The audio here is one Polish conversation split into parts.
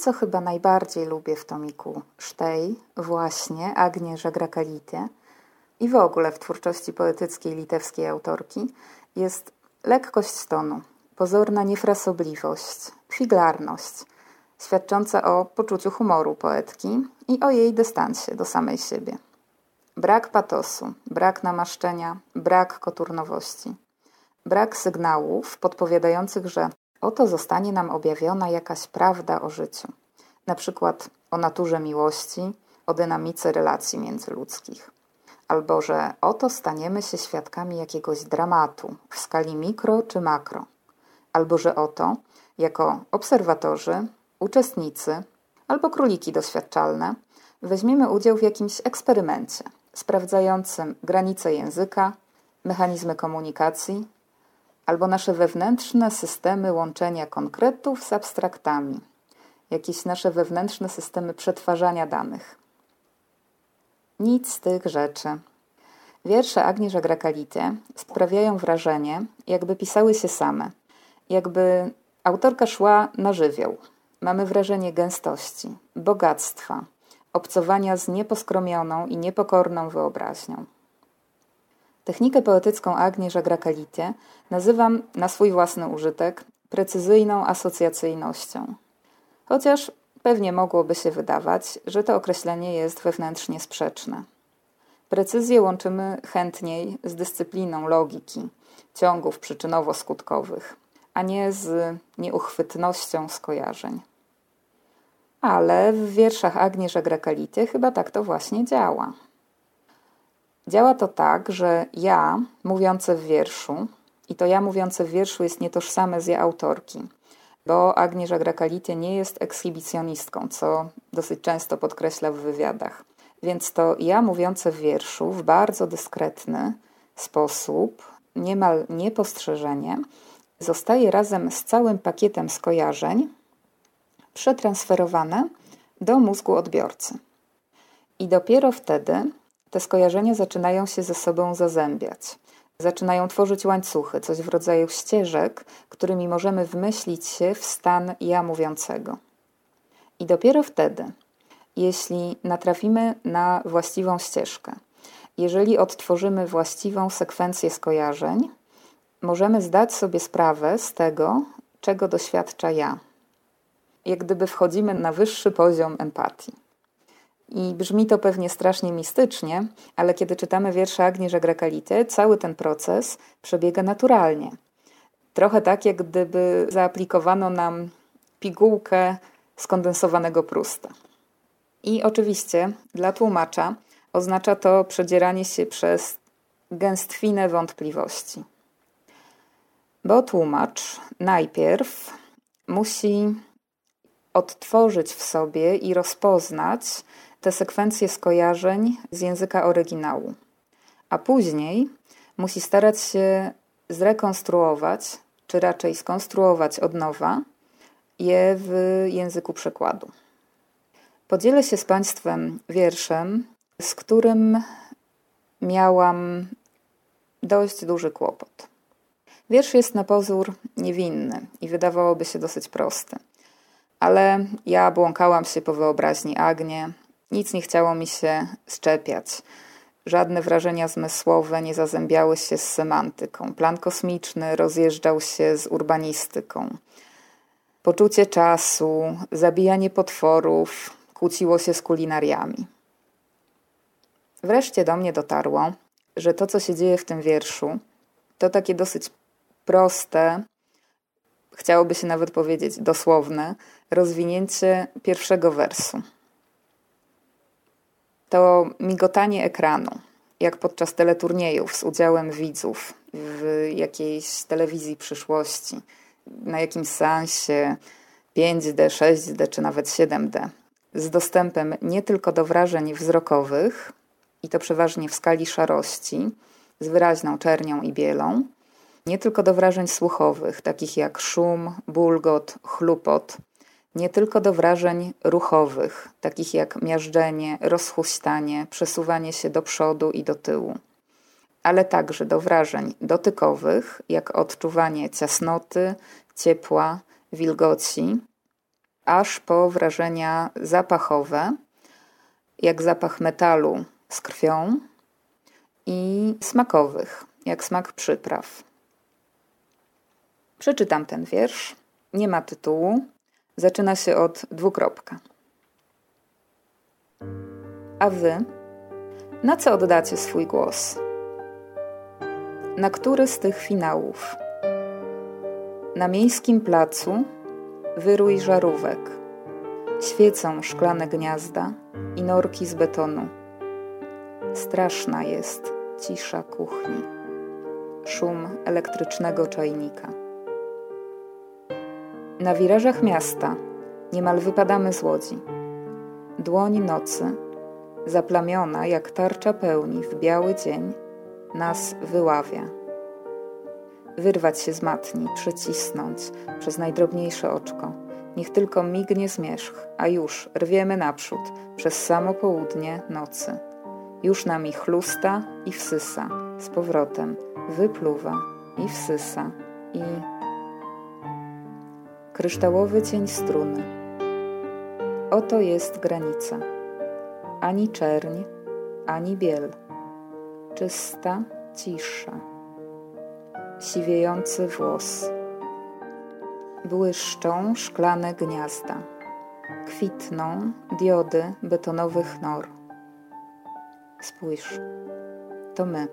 Co chyba najbardziej lubię w tomiku Sztej, właśnie Agnieszka Grakality i w ogóle w twórczości poetyckiej litewskiej autorki, jest lekkość tonu, pozorna niefrasobliwość, figlarność, świadcząca o poczuciu humoru poetki i o jej dystansie do samej siebie. Brak patosu, brak namaszczenia, brak koturnowości, brak sygnałów podpowiadających, że oto zostanie nam objawiona jakaś prawda o życiu, na przykład o naturze miłości, o dynamice relacji międzyludzkich, albo że oto staniemy się świadkami jakiegoś dramatu w skali mikro czy makro, albo że oto, jako obserwatorzy, uczestnicy albo króliki doświadczalne, weźmiemy udział w jakimś eksperymencie sprawdzającym granice języka, mechanizmy komunikacji, albo nasze wewnętrzne systemy łączenia konkretów z abstraktami, jakieś nasze wewnętrzne systemy przetwarzania danych. Nic z tych rzeczy. Wiersze Agnieszka Grakality sprawiają wrażenie, jakby pisały się same, jakby autorka szła na żywioł. Mamy wrażenie gęstości, bogactwa, obcowania z nieposkromioną i niepokorną wyobraźnią. Technikę poetycką Agnieszka Grakality nazywam na swój własny użytek precyzyjną asocjacyjnością. Chociaż pewnie mogłoby się wydawać, że to określenie jest wewnętrznie sprzeczne. Precyzję łączymy chętniej z dyscypliną logiki, ciągów przyczynowo-skutkowych, a nie z nieuchwytnością skojarzeń. Ale w wierszach Agnieszka Grakality chyba tak to właśnie działa. Działa to tak, że ja, mówiące w wierszu, i to ja mówiące w wierszu jest nietożsame z ja autorki, bo Agnieszka Grakality nie jest ekshibicjonistką, co dosyć często podkreśla w wywiadach. Więc to ja mówiące w wierszu w bardzo dyskretny sposób, niemal niepostrzeżenie, zostaje razem z całym pakietem skojarzeń przetransferowane do mózgu odbiorcy. I dopiero wtedy te skojarzenia zaczynają się ze sobą zazębiać. Zaczynają tworzyć łańcuchy, coś w rodzaju ścieżek, którymi możemy wmyślić się w stan ja mówiącego. I dopiero wtedy, jeśli natrafimy na właściwą ścieżkę, jeżeli odtworzymy właściwą sekwencję skojarzeń, możemy zdać sobie sprawę z tego, czego doświadcza ja. Jak gdyby wchodzimy na wyższy poziom empatii. I brzmi to pewnie strasznie mistycznie, ale kiedy czytamy wiersze Agnieszka Grakality, cały ten proces przebiega naturalnie. Trochę tak, jak gdyby zaaplikowano nam pigułkę skondensowanego Prusta. I oczywiście dla tłumacza oznacza to przedzieranie się przez gęstwinę wątpliwości. Bo tłumacz najpierw musi odtworzyć w sobie i rozpoznać te sekwencje skojarzeń z języka oryginału. A później musi starać się zrekonstruować, czy raczej skonstruować od nowa je w języku przekładu. Podzielę się z Państwem wierszem, z którym miałam dość duży kłopot. Wiersz jest na pozór niewinny i wydawałoby się dosyć prosty. Ale ja błąkałam się po wyobraźni Agnie, nic nie chciało mi się szczepiać. Żadne wrażenia zmysłowe nie zazębiały się z semantyką. Plan kosmiczny rozjeżdżał się z urbanistyką. Poczucie czasu, zabijanie potworów kłóciło się z kulinariami. Wreszcie do mnie dotarło, że to, co się dzieje w tym wierszu, to takie dosyć proste, chciałoby się nawet powiedzieć dosłowne, rozwinięcie pierwszego wersu. To migotanie ekranu, jak podczas teleturniejów z udziałem widzów w jakiejś telewizji przyszłości, na jakimś seansie 5D, 6D czy nawet 7D, z dostępem nie tylko do wrażeń wzrokowych, i to przeważnie w skali szarości, z wyraźną czernią i bielą, nie tylko do wrażeń słuchowych, takich jak szum, bulgot, chlupot, nie tylko do wrażeń ruchowych, takich jak miażdżenie, rozhuśtanie, przesuwanie się do przodu i do tyłu, ale także do wrażeń dotykowych, jak odczuwanie ciasnoty, ciepła, wilgoci, aż po wrażenia zapachowe, jak zapach metalu z krwią, i smakowych, jak smak przypraw. Przeczytam ten wiersz. Nie ma tytułu. Zaczyna się od dwukropka. A wy, na co oddacie swój głos? Na który z tych finałów? Na miejskim placu wyrój żarówek. Świecą szklane gniazda i norki z betonu. Straszna jest cisza kuchni, szum elektrycznego czajnika. Na wirażach miasta niemal wypadamy z łodzi. Dłoń nocy, zaplamiona jak tarcza pełni w biały dzień, nas wyławia. Wyrwać się z matni, przycisnąć przez najdrobniejsze oczko. Niech tylko mignie zmierzch, a już rwiemy naprzód przez samo południe nocy. Już nami chlusta i wsysa, z powrotem wypluwa i wsysa i kryształowy cień struny. Oto jest granica. Ani czerń, ani biel. Czysta cisza. Siwiejący włos. Błyszczą szklane gniazda. Kwitną diody betonowych nor. Spójrz, to my.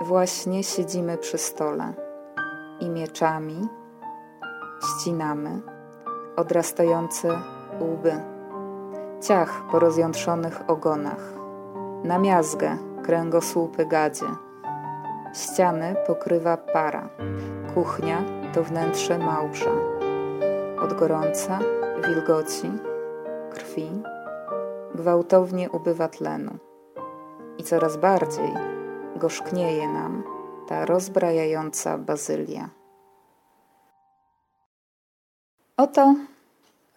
Właśnie siedzimy przy stole i mieczami ścinamy odrastające łby, ciach po rozjątrzonych ogonach, na miazgę kręgosłupy gadzie. Ściany pokrywa para, kuchnia to wnętrze małża. Od gorąca, wilgoci, krwi, gwałtownie ubywa tlenu. I coraz bardziej gorzknieje nam ta rozbrajająca bazylia. Oto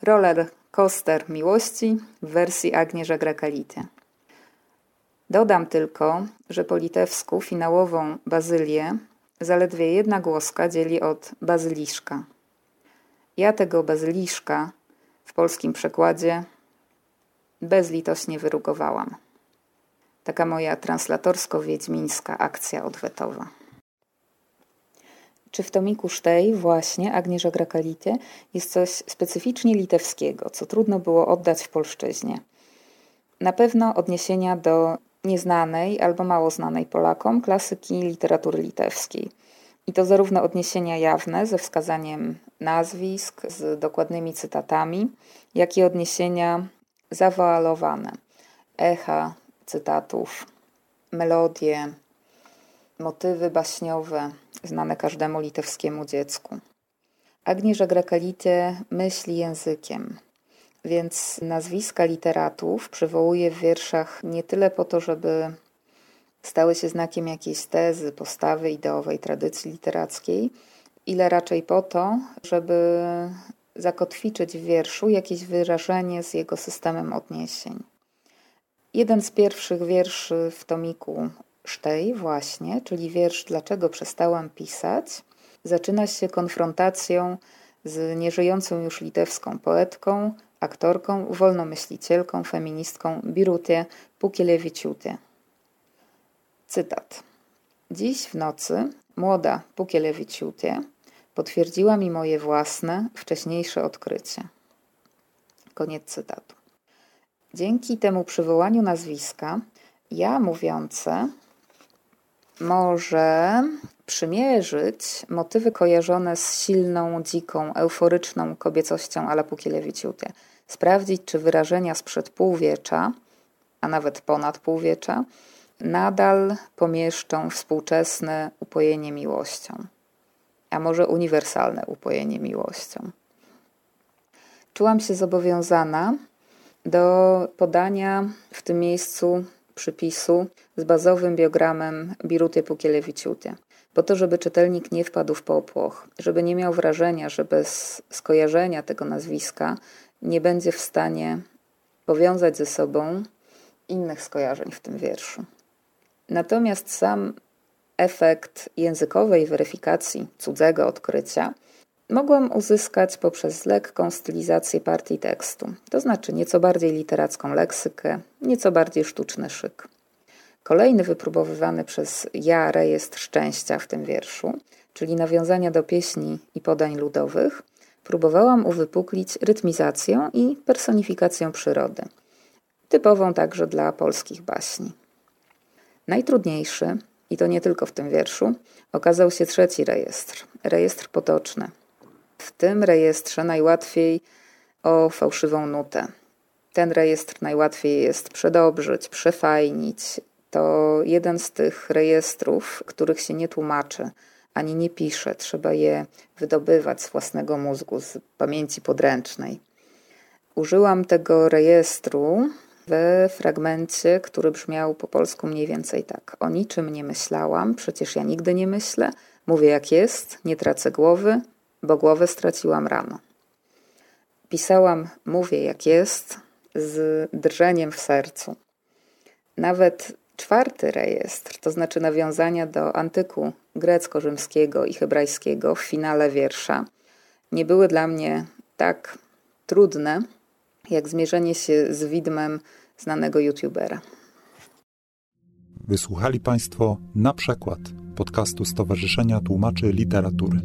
roller coaster miłości w wersji Agnieszka Grakality. Dodam tylko, że po litewsku finałową bazylię zaledwie jedna głoska dzieli od bazyliszka. Ja tego bazyliszka w polskim przekładzie bezlitośnie wyrugowałam. Taka moja translatorsko-wiedźmińska akcja odwetowa. Czy w tomiku Sztej właśnie Agnieszka Grakality jest coś specyficznie litewskiego, co trudno było oddać w polszczyźnie? Na pewno odniesienia do nieznanej albo mało znanej Polakom klasyki literatury litewskiej. I to zarówno odniesienia jawne ze wskazaniem nazwisk, z dokładnymi cytatami, jak i odniesienia zawoalowane, echa cytatów, melodie, motywy baśniowe, znane każdemu litewskiemu dziecku. Agnieszka Grakality myśli językiem, więc nazwiska literatów przywołuje w wierszach nie tyle po to, żeby stały się znakiem jakiejś tezy, postawy ideowej, tradycji literackiej, ile raczej po to, żeby zakotwiczyć w wierszu jakieś wyrażenie z jego systemem odniesień. Jeden z pierwszych wierszy w tomiku Sztej właśnie, czyli wiersz Dlaczego przestałam pisać, zaczyna się konfrontacją z nieżyjącą już litewską poetką, aktorką, wolnomyślicielką, feministką Birutė Pukielewiciūtė. Cytat. Dziś w nocy młoda Pukielewiciūtė potwierdziła mi moje własne, wcześniejsze odkrycie. Koniec cytatu. Dzięki temu przywołaniu nazwiska ja mówiące może przymierzyć motywy kojarzone z silną, dziką, euforyczną kobiecością ala Pukielewiciuty. Sprawdzić, czy wyrażenia sprzed półwiecza, a nawet ponad półwiecza, nadal pomieszczą współczesne upojenie miłością, a może uniwersalne upojenie miłością. czułam się zobowiązana do podania w tym miejscu przypisu z bazowym biogramem Biruty Pukielewiciuty. Po to, żeby czytelnik nie wpadł w popłoch, żeby nie miał wrażenia, że bez skojarzenia tego nazwiska nie będzie w stanie powiązać ze sobą innych skojarzeń w tym wierszu. Natomiast sam efekt językowej weryfikacji cudzego odkrycia mogłam uzyskać poprzez lekką stylizację partii tekstu, to znaczy nieco bardziej literacką leksykę, nieco bardziej sztuczny szyk. Kolejny wypróbowywany przez ja rejestr szczęścia w tym wierszu, czyli nawiązania do pieśni i podań ludowych, próbowałam uwypuklić rytmizacją i personifikacją przyrody, typową także dla polskich baśni. Najtrudniejszy, i to nie tylko w tym wierszu, okazał się trzeci rejestr rejestr potoczny. W tym rejestrze najłatwiej o fałszywą nutę. Ten rejestr najłatwiej jest przedobrzyć, przefajnić. To jeden z tych rejestrów, których się nie tłumaczy ani nie pisze. Trzeba je wydobywać z własnego mózgu, z pamięci podręcznej. Użyłam tego rejestru w fragmencie, który brzmiał po polsku mniej więcej tak. O niczym nie myślałam, przecież ja nigdy nie myślę. Mówię jak jest, nie tracę głowy, bo głowę straciłam rano. Pisałam, mówię jak jest, z drżeniem w sercu. Nawet czwarty rejestr, to znaczy nawiązania do antyku grecko-rzymskiego i hebrajskiego w finale wiersza, nie były dla mnie tak trudne, jak zmierzenie się z widmem znanego youtubera. Wysłuchali Państwo na przykład podcastu Stowarzyszenia Tłumaczy Literatury.